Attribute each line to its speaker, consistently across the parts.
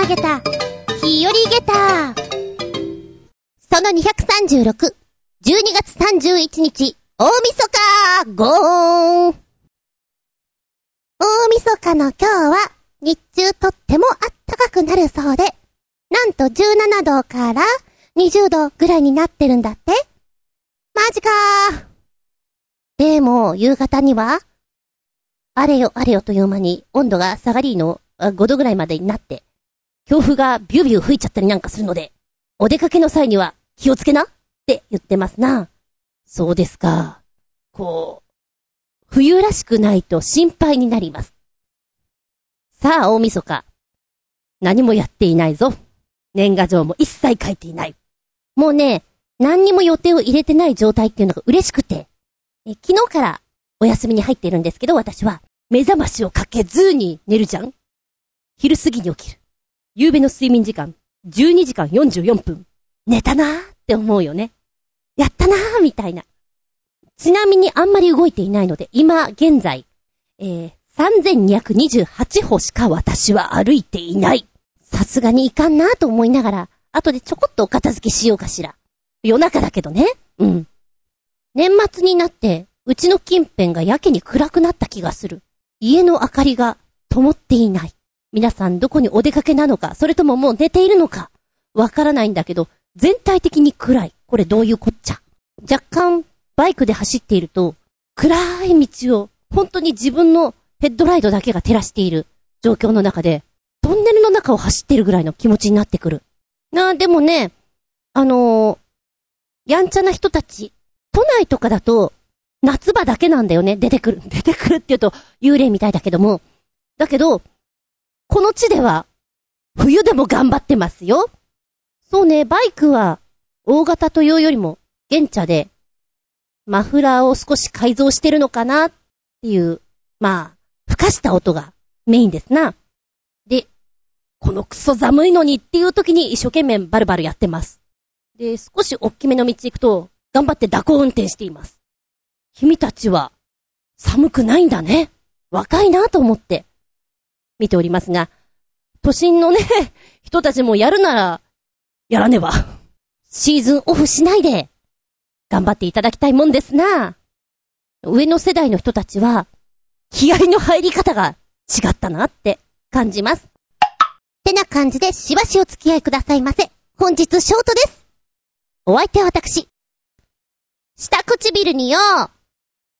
Speaker 1: 曲げた、日和ゲタその236、12月31日、大晦日ゴーン。大晦日の今日は、日中とってもあったかくなるそうで、なんと17度から20度ぐらいになってるんだって。マジか。ー。でも、夕方には、あれよあれよという間に温度が下がりの5度ぐらいまでになって、強風がビュービュー吹いちゃったりなんかするので、お出かけの際には気をつけなって言ってますな。そうですか。こう、冬らしくないと心配になります。さあ、大晦日。何もやっていないぞ。年賀状も一切書いていない。もうね、何にも予定を入れてない状態っていうのが嬉しくて、え昨日からお休みに入っているんですけど、私は目覚ましをかけずに寝るじゃん昼過ぎに起きる。夕べの睡眠時間、12時間44分。寝たなーって思うよね。やったなーみたいな。ちなみにあんまり動いていないので、今現在、えー、3228歩しか私は歩いていない。さすがにいかんなーと思いながら、後でちょこっとお片付けしようかしら。夜中だけどね。うん。年末になって、うちの近辺がやけに暗くなった気がする。家の明かりが灯っていない。皆さんどこにお出かけなのか、それとももう寝ているのか、わからないんだけど、全体的に暗い。これどういうこっちゃ？若干、バイクで走っていると、暗い道を、本当に自分のヘッドライトだけが照らしている状況の中で、トンネルの中を走ってるぐらいの気持ちになってくる。なあ、でもね、あのー、やんちゃな人たち、都内とかだと、夏場だけなんだよね、出てくる。出てくるって言うと、幽霊みたいだけども。だけど、この地では、冬でも頑張ってますよ。そうね、バイクは、大型というよりも、現茶で、マフラーを少し改造してるのかなっていう、まあ、ふかした音がメインですな。で、このクソ寒いのにっていう時に一生懸命バルバルやってます。で、少し大きめの道行くと、頑張って蛇行運転しています。君たちは、寒くないんだね。若いなと思って、見ておりますが、都心のね、人たちもやるなら、やらねば。シーズンオフしないで、頑張っていただきたいもんですな。上の世代の人たちは、気合の入り方が違ったなって感じます。ってな感じでしばしお付き合いくださいませ。本日ショートです。お相手は私。下唇によ、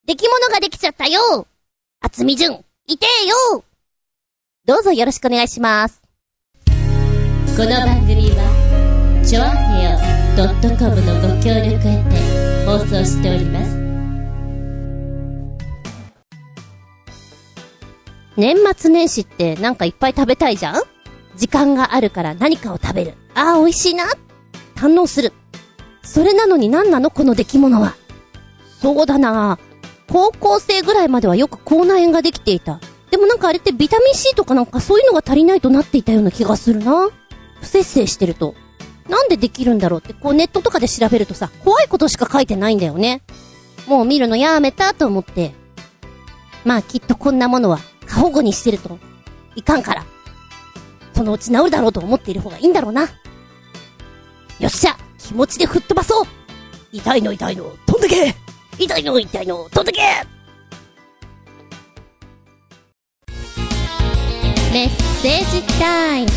Speaker 1: 出来物ができちゃったよ。厚み順、いてえよ。どうぞよろしくお願いします。
Speaker 2: この番組は、ちょあへよ .com のご協力へて放送しております。
Speaker 1: 年末年始ってなんかいっぱい食べたいじゃん？時間があるから何かを食べる。ああ、美味しいな。堪能する。それなのに何なの？この出来物は。そうだな高校生ぐらいまではよく口内炎ができていた。でもなんかあれってビタミン C とかなんかそういうのが足りないとなっていたような気がするな。不節制してると。なんでできるんだろうってこうネットとかで調べるとさ、怖いことしか書いてないんだよね。もう見るのやめたと思って。まあきっとこんなものは過保護にしてるといかんから。そのうち治るだろうと思っている方がいいんだろうな。よっしゃ気持ちで吹っ飛ばそう痛いの痛いの、飛んでけ痛いの痛いの、飛んでけ
Speaker 2: メッセージタイム。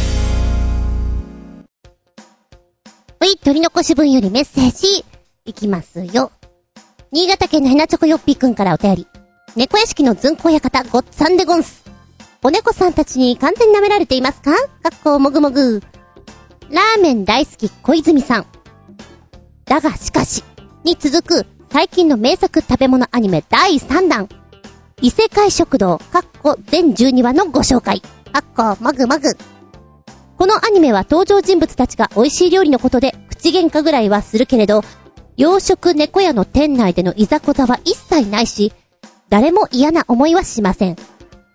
Speaker 1: はい、取り残し分よりメッセージ、いきますよ。新潟県のヘナチョコヨッピーくんからお便り。猫屋敷のずんこ親方、ごっさんでゴンス。お猫さんたちに完全に舐められていますか？かっこもぐもぐ。ラーメン大好き小泉さん。だがしかし、に続く最近の名作食べ物アニメ第3弾。異世界食堂、かっこ全12話のご紹介。かっこ、もぐもぐ。このアニメは登場人物たちが美味しい料理のことで口喧嘩ぐらいはするけれど、洋食猫屋の店内でのいざこざは一切ないし、誰も嫌な思いはしません。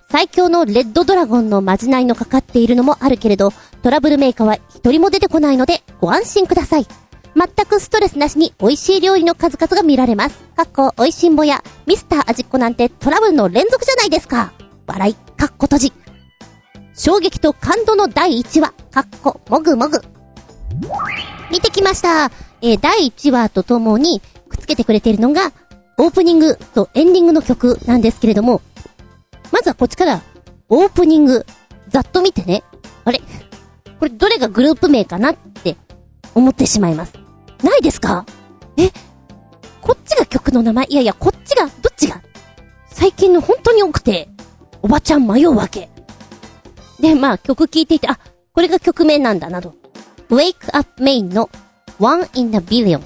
Speaker 1: 最強のレッドドラゴンのまじないのかかっているのもあるけれど、トラブルメーカーは一人も出てこないのでご安心ください。全くストレスなしに美味しい料理の数々が見られます。かっこ、美味しんぼやミスター味っ子なんてトラブルの連続じゃないですか。笑い、かっこ閉じ。衝撃と感動の第1話。かっこ、もぐもぐ。見てきました。えー第1話とともにくっつけてくれているのが、オープニングとエンディングの曲なんですけれども、まずはこっちから、オープニング、ざっと見てね。あれ？これどれがグループ名かなって思ってしまいます。ないですか？え？こっちが曲の名前？いやいや、こっちが、どっちが？最近の本当に多くて、おばちゃん迷うわけ。で、まあ曲聴いていて、あ、これが曲名なんだなど。Wake Up Main の One in a Billion。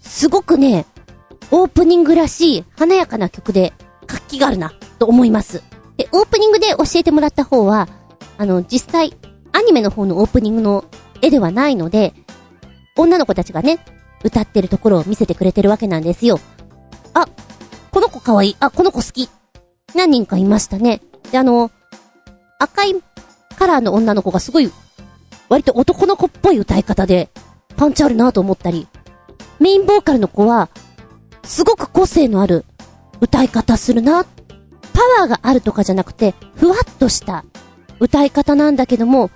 Speaker 1: すごくね、オープニングらしい華やかな曲で活気があるな、と思います。で、オープニングで教えてもらった方は、あの、実際、アニメの方のオープニングの絵ではないので、女の子たちがね、歌ってるところを見せてくれてるわけなんですよ。あ、この子可愛い。あ、この子好き。何人かいましたね。で、あの、赤いカラーの女の子がすごい、割と男の子っぽい歌い方で、パンチあるなと思ったり、メインボーカルの子は、すごく個性のある歌い方するな。パワーがあるとかじゃなくて、ふわっとした歌い方なんだけども、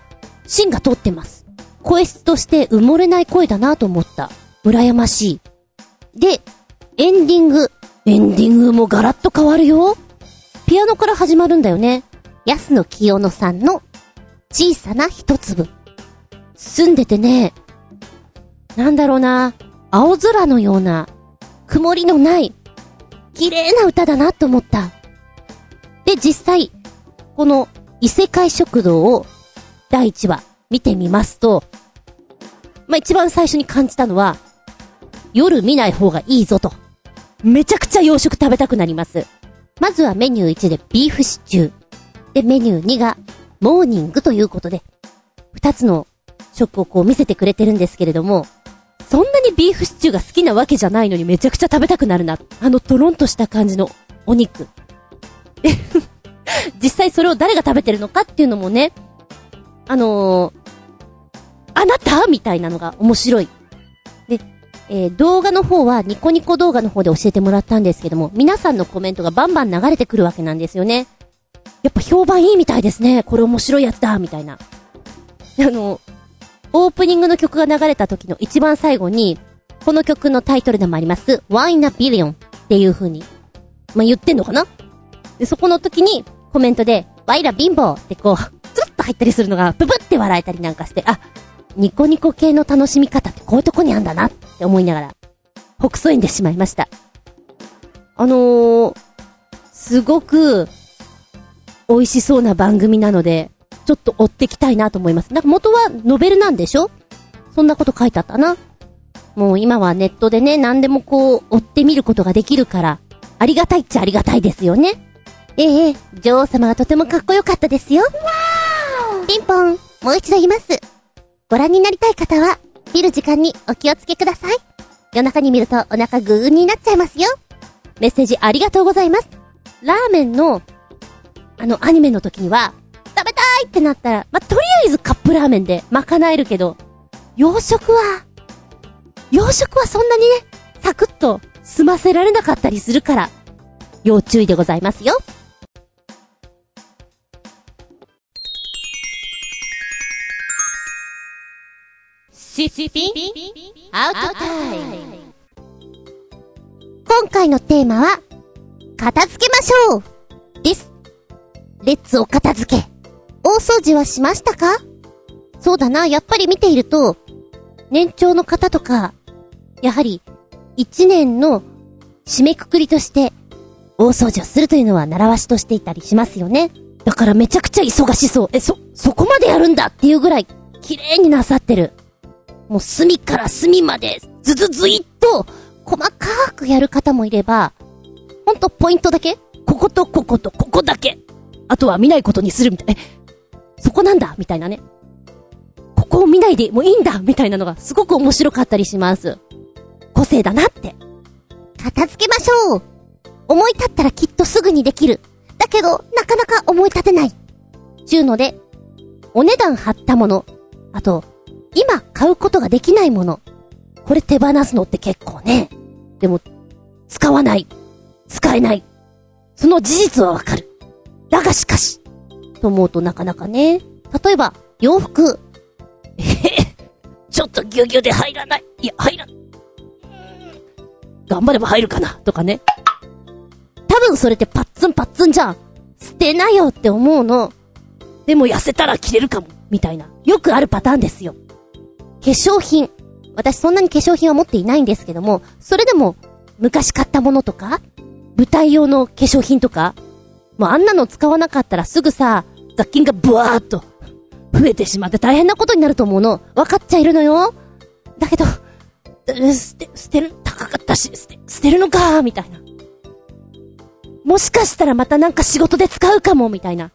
Speaker 1: 芯が通ってます。声質として埋もれない声だなと思った。羨ましい。で、エンディング。エンディングもガラッと変わるよ。ピアノから始まるんだよね。安野清野さんの小さな一粒。住んでてね、なんだろうな、青空のような、曇りのない、綺麗な歌だなと思った。で、実際、この異世界食堂を第1話見てみますと、まあ、一番最初に感じたのは、夜見ない方がいいぞと。めちゃくちゃ洋食食べたくなります。まずはメニュー1でビーフシチュー。で、メニュー2がモーニングということで、二つの食をこう見せてくれてるんですけれども、そんなにビーフシチューが好きなわけじゃないのにめちゃくちゃ食べたくなるな。あのトロンとした感じのお肉。で 実際それを誰が食べてるのかっていうのもね、あのー、あなたみたいなのが面白い。で、えー動画の方はニコニコ動画の方で教えてもらったんですけども、皆さんのコメントがバンバン流れてくるわけなんですよね。やっぱ評判いいみたいですね。これ面白いやつだみたいな。あの、オープニングの曲が流れた時の一番最後に、この曲のタイトルでもあります、One in a b i l l っていう風に、まあ、言ってんのかな？で、そこの時にコメントで、ワイラ貧乏ってこう、ツルッと入ったりするのが、ブブって笑えたりなんかして、あ、ニコニコ系の楽しみ方ってこういうとこにあんだなって思いながら、ほくそ笑んでしまいました。あのー、すごく、美味しそうな番組なので、ちょっと追ってきたいなと思います。なんか元はノベルなんでしょ？そんなこと書いてあったな。もう今はネットでね、何でもこう、追ってみることができるから、ありがたいっちゃありがたいですよね。ええ、女王様はとてもかっこよかったですよ。ピンポン、もう一度言います。ご覧になりたい方は、見る時間にお気をつけください。夜中に見るとお腹グーになっちゃいますよ。メッセージありがとうございます。ラーメンの、あの、アニメの時には、食べたいってなったら、まあ、とりあえずカップラーメンで賄えるけど、洋食は、洋食はそんなにね、サクッと済ませられなかったりするから、要注意でございますよ。
Speaker 2: シシピンアウトタイム
Speaker 1: 今回のテーマは、片付けましょう。レッツお片付け。大掃除はしましたか？そうだな、やっぱり見ていると、年長の方とか、やはり、一年の締めくくりとして、大掃除をするというのは習わしとしていたりしますよね。だからめちゃくちゃ忙しそう。え、そ、そこまでやるんだっていうぐらい、綺麗になさってる。もう隅から隅まで、ずずずいっと、細かくやる方もいれば、ほんとポイントだけこことこことここだけ。あとは見ないことにするみたい。え、そこなんだみたいなね。ここを見ないでもういいんだみたいなのがすごく面白かったりします。個性だなって。片付けましょう思い立ったらきっとすぐにできる。だけど、なかなか思い立てない。ちゅうので、お値段張ったもの、あと、今買うことができないもの、これ手放すのって結構ね。でも、使わない。使えない。その事実はわかる。だがしかし、と思うとなかなかね。例えば、洋服え。
Speaker 3: ちょっとギュギュで入らない。いや、入ら、頑張れば入るかな、とかね。多分それってパッツンパッツンじゃん。捨てなよって思うの。でも痩せたら着れるかも、みたいな。よくあるパターンですよ。化粧品。私そんなに化粧品は持っていないんですけども、それでも、昔買ったものとか、舞台用の化粧品とか、もうあんなの使わなかったらすぐさ、雑菌がブワーっと、増えてしまって大変なことになると思うの。分かっちゃいるのよ。だけど、捨て、捨てる、高かったし、捨て、捨てるのか？ーみたいな。もしかしたらまたなんか仕事で使うかも、みたいな。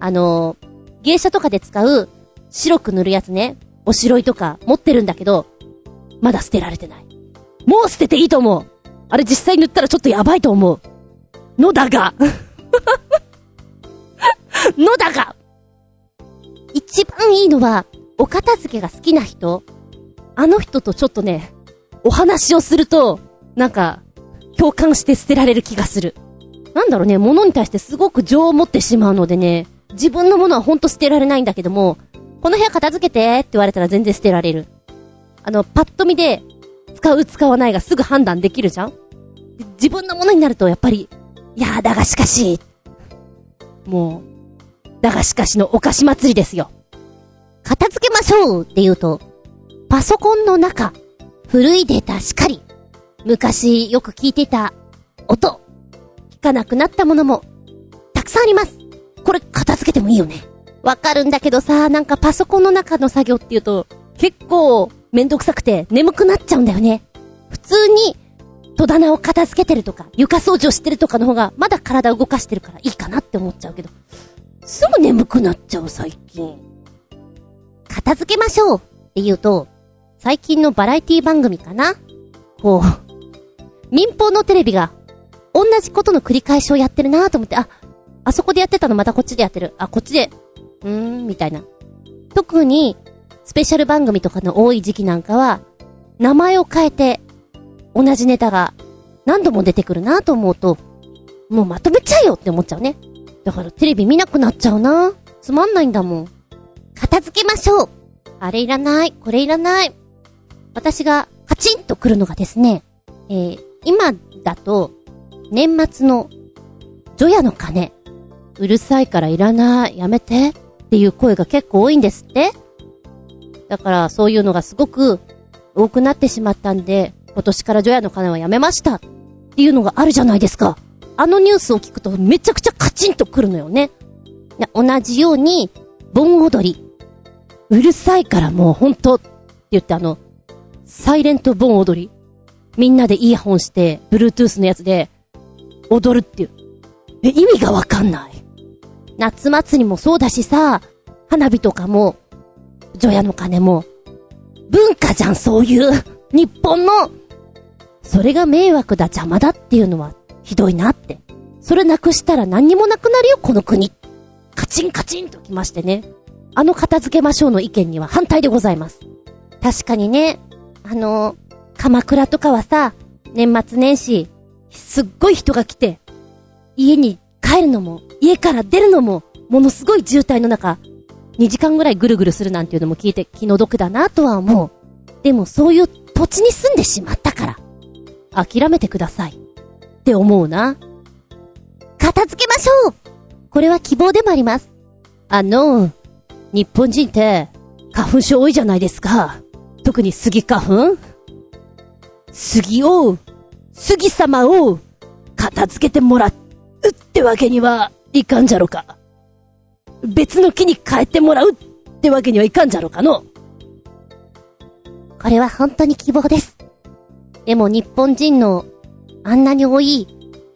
Speaker 3: あの芸者とかで使う白く塗るやつね。おしろいとか持ってるんだけど、まだ捨てられてない。もう捨てていいと思う。あれ実際塗ったらちょっとやばいと思う。のだが のだが一番いいのは、お片付けが好きな人あの人とちょっとね、お話をすると、なんか、共感して捨てられる気がする。なんだろうね、物に対してすごく情を持ってしまうのでね、自分のものはほんと捨てられないんだけども、この部屋片付けてって言われたら全然捨てられる。あの、パッと見で、使う使わないがすぐ判断できるじゃん？自分のものになるとやっぱり、いやーだがしかし、もう、だがしかしのお菓子祭りですよ。片付けましょうって言うと、パソコンの中、古いデータしかり、昔よく聞いてた音、聞かなくなったものも、たくさんあります。これ片付けてもいいよね。わかるんだけどさ、なんかパソコンの中の作業って言うと、結構めんどくさくて眠くなっちゃうんだよね。普通に、戸棚を片付けてるとか、床掃除をしてるとかの方が、まだ体動かしてるからいいかなって思っちゃうけど、すぐ眠くなっちゃう最近。片付けましょうって言うと、最近のバラエティ番組かな？こう、民放のテレビが、同じことの繰り返しをやってるなと思って、あ、あそこでやってたのまたこっちでやってる。あ、こっちで、うーん、みたいな。特に、スペシャル番組とかの多い時期なんかは、名前を変えて、同じネタが何度も出てくるなと思うと、もうまとめちゃえよって思っちゃうね。だからテレビ見なくなっちゃうな。つまんないんだもん。片付けましょうあれいらない、これいらない。私がカチンと来るのがですね、えー、今だと、年末の、除夜の鐘。うるさいからいらない、やめて。っていう声が結構多いんですって。だからそういうのがすごく多くなってしまったんで、今年から除夜の鐘はやめました。っていうのがあるじゃないですか。あのニュースを聞くとめちゃくちゃカチンと来るのよね。同じように、盆踊り。うるさいからもうほんと、って言ってあの、サイレント盆踊り。みんなでイヤホンして、Bluetooth のやつで、踊るっていう。え、意味がわかんない。夏祭りもそうだしさ、花火とかも、除夜の鐘も、文化じゃん、そういう、日本の、それが迷惑だ、邪魔だっていうのは、ひどいなって。それなくしたら何にもなくなるよ、この国。カチンカチンときましてね。あの片付けましょうの意見には反対でございます。確かにね、あの、鎌倉とかはさ、年末年始、すっごい人が来て、家に帰るのも、家から出るのも、ものすごい渋滞の中、2時間ぐらいぐるぐるするなんていうのも聞いて気の毒だなとは思う。でもそういう土地に住んでしまったから、諦めてください。って思うな。片付けましょうこれは希望でもあります。あの、日本人って、花粉症多いじゃないですか。特に杉花粉杉を、杉様を、片付けてもらうってわけにはいかんじゃろか。別の木に変えてもらうってわけにはいかんじゃろかの。
Speaker 1: これは本当に希望です。でも日本人のあんなに多い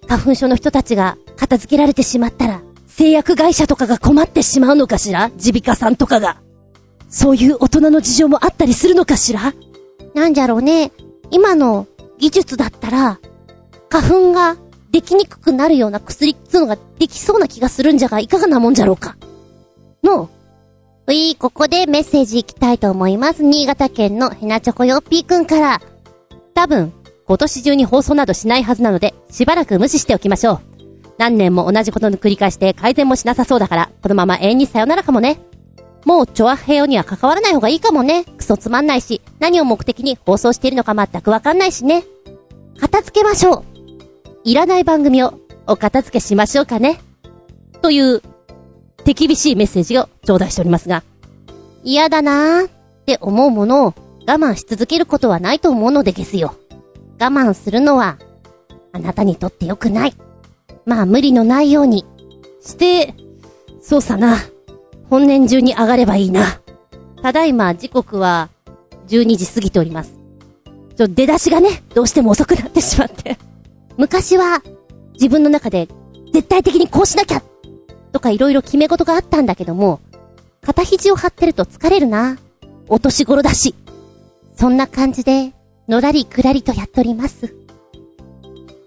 Speaker 1: 花粉症の人たちが片付けられてしまったら、製薬会社とかが困ってしまうのかしら？耳鼻科さんとかが。そういう大人の事情もあったりするのかしら？なんじゃろうね。今の技術だったら、花粉ができにくくなるような薬っつうのができそうな気がするんじゃが、いかがなもんじゃろうか。の？うい、ここでメッセージいきたいと思います。新潟県のヘナチョコヨッピーくんから。多分、今年中に放送などしないはずなので、しばらく無視しておきましょう。何年も同じことの繰り返して改善もしなさそうだから、このまま永遠にさよならかもね。
Speaker 3: もうチョアヘヨには関わらない方がいいかもね。クソつまんないし、何を目的に放送しているのか全くわかんないしね。片付けましょう。いらない番組をお片付けしましょうかね。という、手厳しいメッセージを頂戴しておりますが、嫌だなーって思うものを我慢し続けることはないと思うのでですよ。我慢するのは、あなたにとって良くない。まあ無理のないようにして、そうさな。本年中に上がればいいな。ただいま時刻は12時過ぎております。ちょ、出だしがね、どうしても遅くなってしまって昔は自分の中で絶対的にこうしなきゃとか色々決め事があったんだけども、肩肘を張ってると疲れるな。お年頃だし。そんな感じで、のらりくらりとやっております。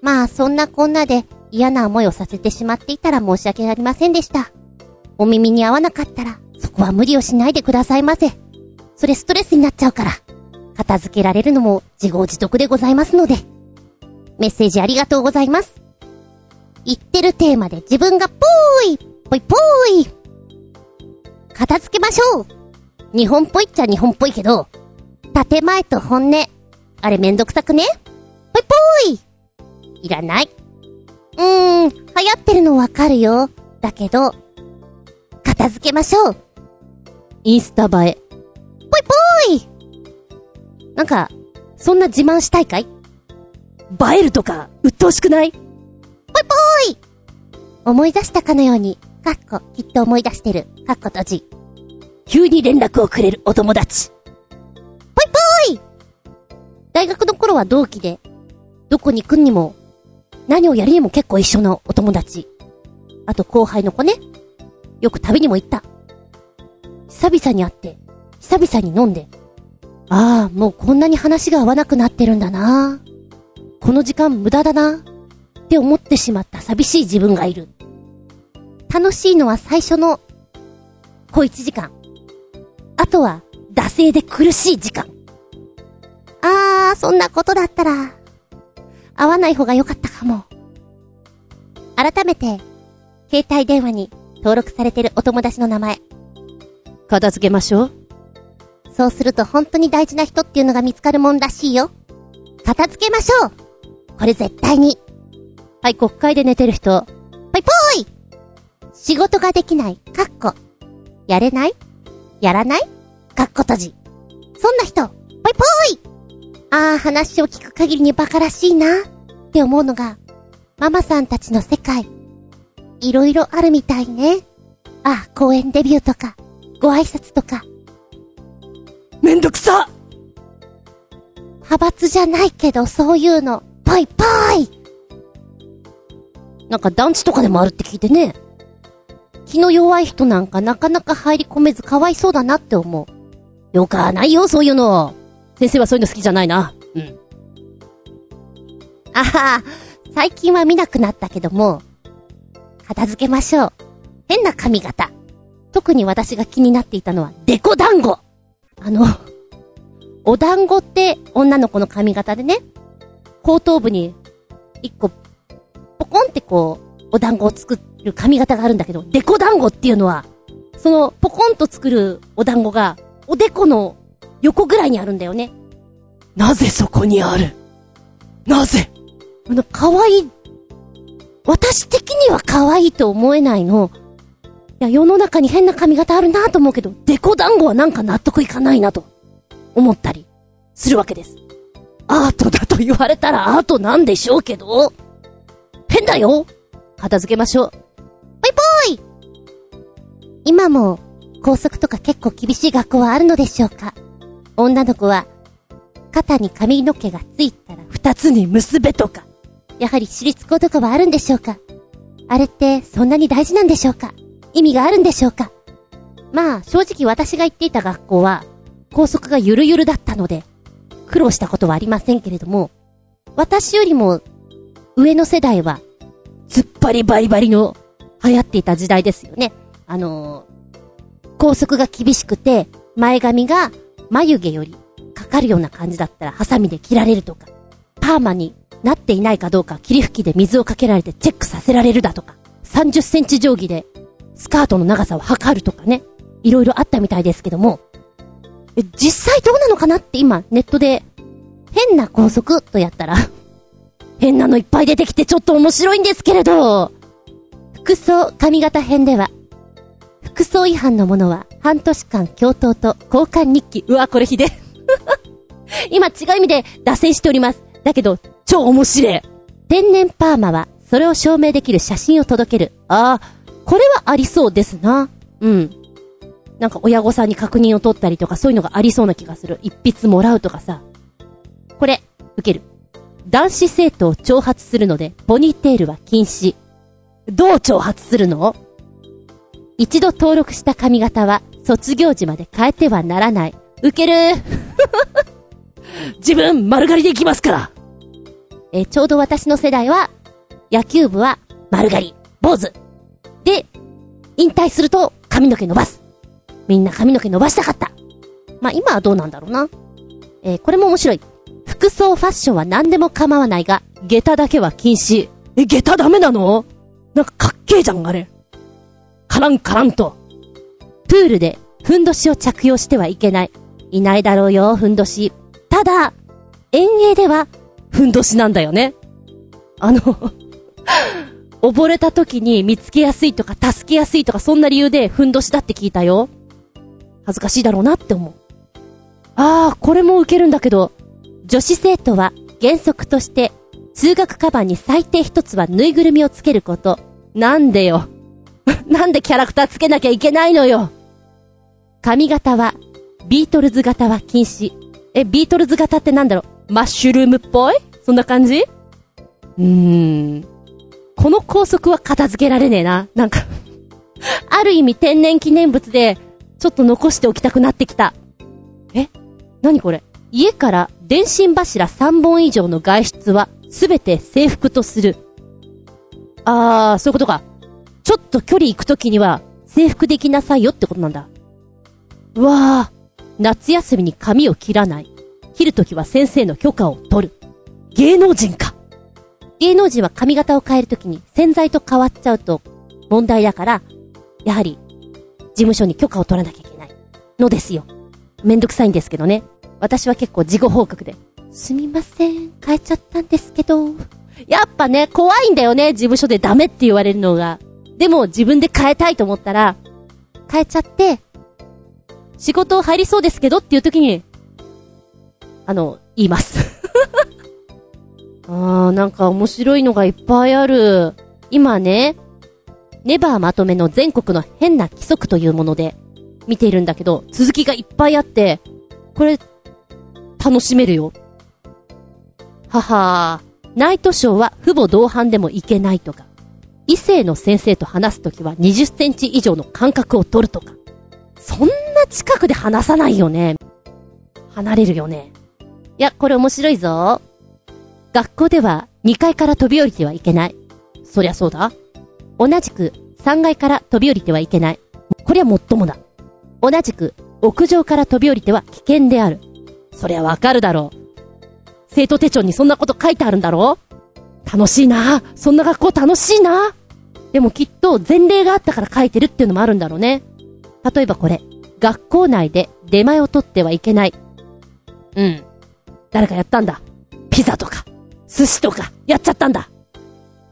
Speaker 3: まあ、そんなこんなで嫌な思いをさせてしまっていたら申し訳ありませんでした。お耳に合わなかったら、そこは無理をしないでくださいませ。それストレスになっちゃうから。片付けられるのも自業自得でございますので。メッセージありがとうございます。言ってるテーマで自分がぽーいぽいぽーい片付けましょう日本っぽいっちゃ日本っぽいけど、建前と本音。あれめんどくさくね？ぽいぽいいらない。うーん、流行ってるのわかるよ。だけど、片付けましょう。インスタ映え。ぽいぽいなんか、そんな自慢したいかい？映えるとか、鬱陶しくない？ぽいぽい思い出したかのように、かっこ、きっと思い出してる、かっこ閉じ。急に連絡をくれるお友達。大学の頃は同期で、どこに行くにも、何をやるにも結構一緒のお友達。あと後輩の子ね。よく旅にも行った。久々に会って、久々に飲んで。ああ、もうこんなに話が合わなくなってるんだな。この時間無駄だな。って思ってしまった寂しい自分がいる。楽しいのは最初の小一時間。あとは、惰性で苦しい時間。あー、そんなことだったら、会わない方が良かったかも。改めて、携帯電話に登録されてるお友達の名前。片付けましょう。そうすると本当に大事な人っていうのが見つかるもんらしいよ。片付けましょうこれ絶対に。はい、国会で寝てる人。ぽいぽい仕事ができない、かっこ。やれない？やらない？かっこ閉じ。そんな人、ぽいぽいああ、話を聞く限りに馬鹿らしいな、って思うのが、ママさんたちの世界。いろいろあるみたいね。あ、公演デビューとか、ご挨拶とか。めんどくさ派閥じゃないけど、そういうの、ぽいぽいなんか団地とかでもあるって聞いてね。気の弱い人なんかなかなか入り込めずかわいそうだなって思う。よかないよ、そういうの。先生はそういうの好きじゃないな。うん。あは最近は見なくなったけども、片付けましょう。変な髪型。特に私が気になっていたのは、デコ団子あの、お団子って女の子の髪型でね、後頭部に一個、ポコンってこう、お団子を作る髪型があるんだけど、デコ団子っていうのは、そのポコンと作るお団子が、おでこの横ぐらいにあるんだよね。なぜそこにある？なぜ？あの、可愛い。私的には可愛いと思えないの。いや、世の中に変な髪型あるなと思うけど、デコ団子はなんか納得いかないなと、思ったり、するわけです。アートだと言われたらアートなんでしょうけど、変だよ片付けましょう。ぽいぽい今も、校則とか結構厳しい学校はあるのでしょうか？女の子は、肩に髪の毛がついたら二つに結べとか、やはり私立校とかはあるんでしょうか？あれってそんなに大事なんでしょうか？意味があるんでしょうか？まあ、正直私が行っていた学校は、校則がゆるゆるだったので、苦労したことはありませんけれども、私よりも、上の世代は、突っ張りバリバリの流行っていた時代ですよね。あのー、校則が厳しくて、前髪が眉毛よりかかるような感じだったらハサミで切られるとか、パーマになっていないかどうか霧吹きで水をかけられてチェックさせられるだとか、30センチ定規でスカートの長さを測るとかね。いろいろあったみたいですけども、実際どうなのかなって今、ネットで、変な校則とやったら、変なのいっぱい出てきてちょっと面白いんですけれど、服装髪型編では、服装違反のものは半年間教頭と交換日記。うわ、これひで。今違う意味で脱線しております。だけど、超面白い。天然パーマは、それを証明できる写真を届ける。ああ、これはありそうですな。うん。なんか親御さんに確認を取ったりとかそういうのがありそうな気がする。一筆もらうとかさ。これ、受ける。男子生徒を挑発するので、ポニーテールは禁止。どう挑発するの？一度登録した髪型は、卒業時まで変えてはならない。受ける 自分、丸刈りでいきますからえちょうど私の世代は、野球部は丸刈り、坊主。で、引退すると髪の毛伸ばす。みんな髪の毛伸ばしたかった。まあ、今はどうなんだろうな。えーこれも面白い。服装ファッションは何でも構わないが、下駄だけは禁止。え、下駄ダメなの？なんかかっけえじゃん、あれ。カランカランと。プールで、ふんどしを着用してはいけない。いないだろうよ、ふんどし。ただ、遠泳では、ふんどしなんだよね。あの、溺れた時に見つけやすいとか、助けやすいとか、そんな理由で、ふんどしだって聞いたよ。恥ずかしいだろうなって思う。ああ、これも受けるんだけど、女子生徒は原則として、通学カバンに最低一つはぬいぐるみをつけること。なんでよ。なんでキャラクターつけなきゃいけないのよ。髪型は、ビートルズ型は禁止。え、ビートルズ型ってなんだろう？マッシュルームっぽい？そんな感じ？うーん。この校則は片付けられねえな。なんかある意味天然記念物で、ちょっと残しておきたくなってきた。え？何これ？家から電信柱3本以上の外出はすべて制服とする。あー、そういうことか。ちょっと距離行くときには制服できなさいよってことなんだ。うわー。夏休みに髪を切らない。切るときは先生の許可を取る。芸能人か。芸能人は髪型を変えるときに洗剤と変わっちゃうと問題だから、やはり事務所に許可を取らなきゃいけないのですよ。めんどくさいんですけどね。私は結構事後報告で。すみません、変えちゃったんですけど。やっぱね、怖いんだよね、事務所でダメって言われるのが。でも自分で変えたいと思ったら、変えちゃって、仕事入りそうですけどっていう時に、あの、言います。あー、なんか面白いのがいっぱいある。今ね、ネバーまとめの全国の変な規則というもので見ているんだけど、続きがいっぱいあって、これ、楽しめるよ。ははー、ナイトショーは父母同伴でもいけないとか、異性の先生と話すときは20センチ以上の間隔を取るとか、そんな近くで話さないよね。離れるよね。いや、これ面白いぞ。学校では2階から飛び降りてはいけない。そりゃそうだ。同じく3階から飛び降りてはいけない。これはもっともだ。同じく屋上から飛び降りては危険である。そりゃわかるだろう。生徒手帳にそんなこと書いてあるんだろう楽しいなそんな学校楽しいなでもきっと前例があったから書いてるっていうのもあるんだろうね。例えばこれ。学校内で出前を取ってはいけない。うん。誰かやったんだ。ピザとか、寿司とか、やっちゃったんだ。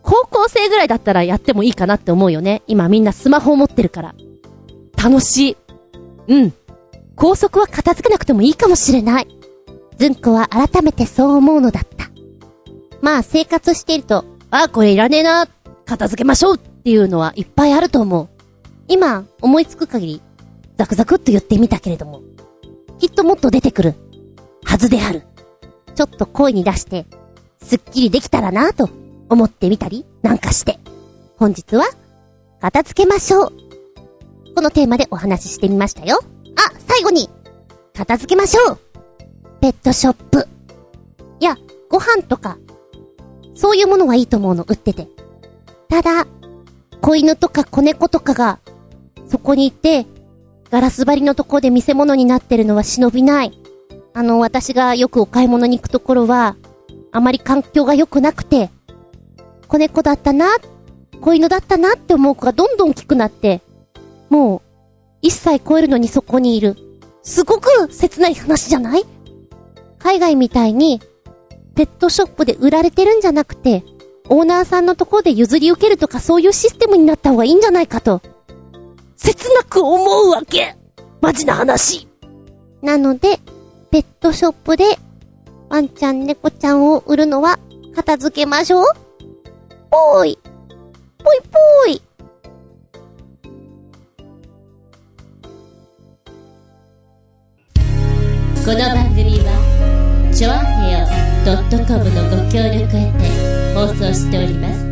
Speaker 3: 高校生ぐらいだったらやってもいいかなって思うよね。今みんなスマホを持ってるから。楽しい。うん。校則は片付けなくてもいいかもしれない。
Speaker 1: ずんこは改めてそう思うのだった。まあ生活していると、
Speaker 3: あ、これいらねえな。片付けましょうっていうのはいっぱいあると思う。
Speaker 1: 今思いつく限り、ザクザクっと言ってみたけれども、きっともっと出てくるはずである。ちょっと声に出して、すっきりできたらなと思ってみたりなんかして。本日は、片付けましょう。このテーマでお話ししてみましたよ。あ、最後に、片付けましょう。ペットショップ。いや、ご飯とか、そういうものはいいと思うの、売ってて。ただ、子犬とか子猫とかが、そこにいて、ガラス張りのところで見せ物になってるのは忍びない。あの、私がよくお買い物に行くところは、あまり環境が良くなくて、子猫だったな、子犬だったなって思う子がどんどん大きくなって、もう、
Speaker 3: 1歳超えるのにそこにいる。すごく切ない話じゃない？海外みたいに、ペットショップで売られてるんじゃなくて、オーナーさんのところで譲り受けるとかそういうシステムになった方がいいんじゃないかと、切なく思うわけ。マジな話。
Speaker 1: なので、ペットショップで、ワンちゃん猫ちゃんを売るのは、片付けましょう。ぽーい。ぽいぽーい。
Speaker 2: この番組はチョアヘオ .com のご協力へて放送しております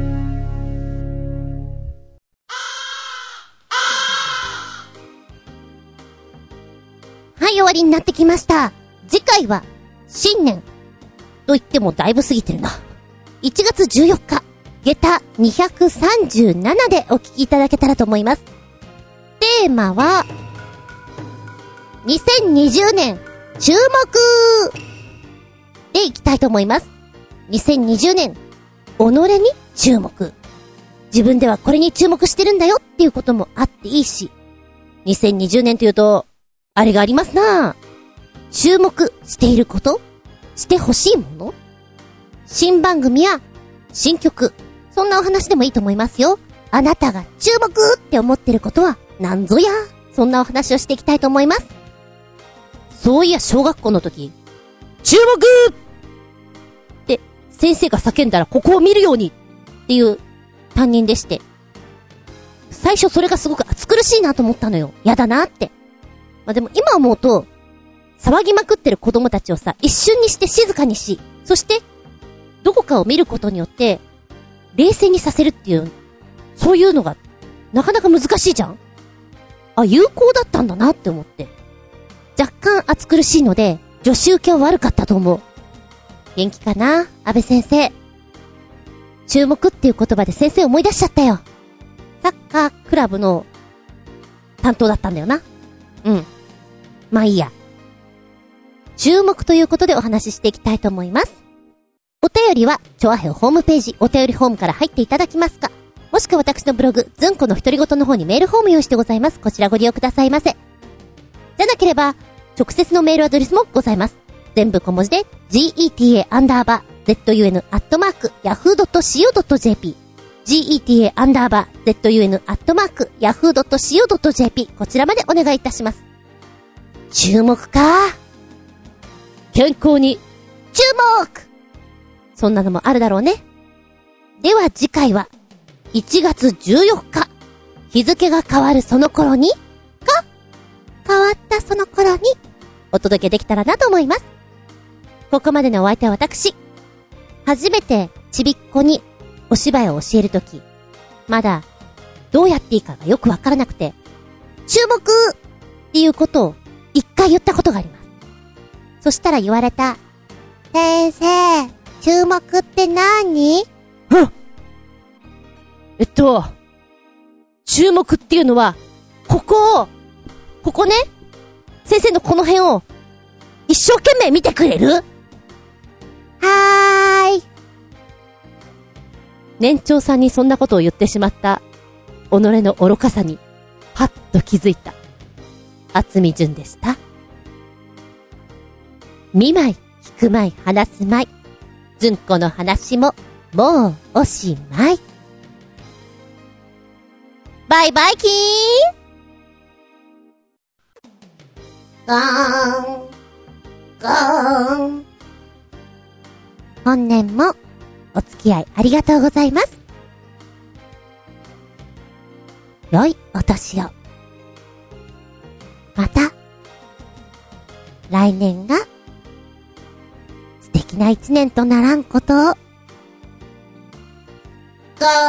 Speaker 1: はい、終わりになってきました。次回は、新年。と言ってもだいぶ過ぎてるな。1月14日、下駄237でお聞きいただけたらと思います。テーマは、2020年、注目でいきたいと思います。2020年、己に注目。自分ではこれに注目してるんだよっていうこともあっていいし、2020年というと、あれがありますな注目していることしてほしいもの新番組や新曲、そんなお話でもいいと思いますよ。あなたが注目って思ってることは何ぞやそんなお話をしていきたいと思います。
Speaker 3: そういや、小学校の時、注目って、先生が叫んだらここを見るようにっていう担任でして。最初それがすごく暑苦しいなと思ったのよ。やだなって。まあ、でも今思うと、騒ぎまくってる子供たちをさ、一瞬にして静かにし、そして、どこかを見ることによって、冷静にさせるっていう、そういうのが、なかなか難しいじゃんあ、有効だったんだなって思って。若干暑苦しいので、女子受けは悪かったと思う。元気かな？安倍先生。注目っていう言葉で先生思い出しちゃったよ。サッカークラブの担当だったんだよな。うん。まあいいや。注目ということでお話ししていきたいと思います。お便りは、チョアヘオホームページ、お便りフォームから入っていただきますか。もしくは私のブログ、ズンコの独り言の方にメールフォーム用意してございます。こちらご利用くださいませ。じゃなければ、直接のメールアドレスもございます。全部小文字で、geta アンダーバー zun アットマーク yahoo.co.jp geta アンダーバー zun アットマーク yahoo.co.jp こちらまでお願いいたします。注目か？健康に、
Speaker 1: 注目そんなのもあるだろうね。では次回は、1月14日、日付が変わるその頃に、か、変わったその頃に、お届けできたらなと思います。ここまでのお相手は私。初めてちびっこにお芝居を教えるとき、まだどうやっていいかがよくわからなくて、注目っていうことを一回言ったことがあります。そしたら言われた。先生、注目って何？
Speaker 3: えっと、注目っていうのは、ここを、ここね、先生のこの辺を、一生懸命見てくれる？
Speaker 1: はーい。
Speaker 3: 年長さんにそんなことを言ってしまった、己の愚かさに、はっと気づいた。厚み順でした。見舞い、聞く舞い、話す舞い。ずんこの話も、もう、おしまい。バイバイキーン
Speaker 1: ゴーン。ゴーン。本年も、お付き合いありがとうございます。良いお年を。また、来年が、素敵な一年とならんことを。ゴー。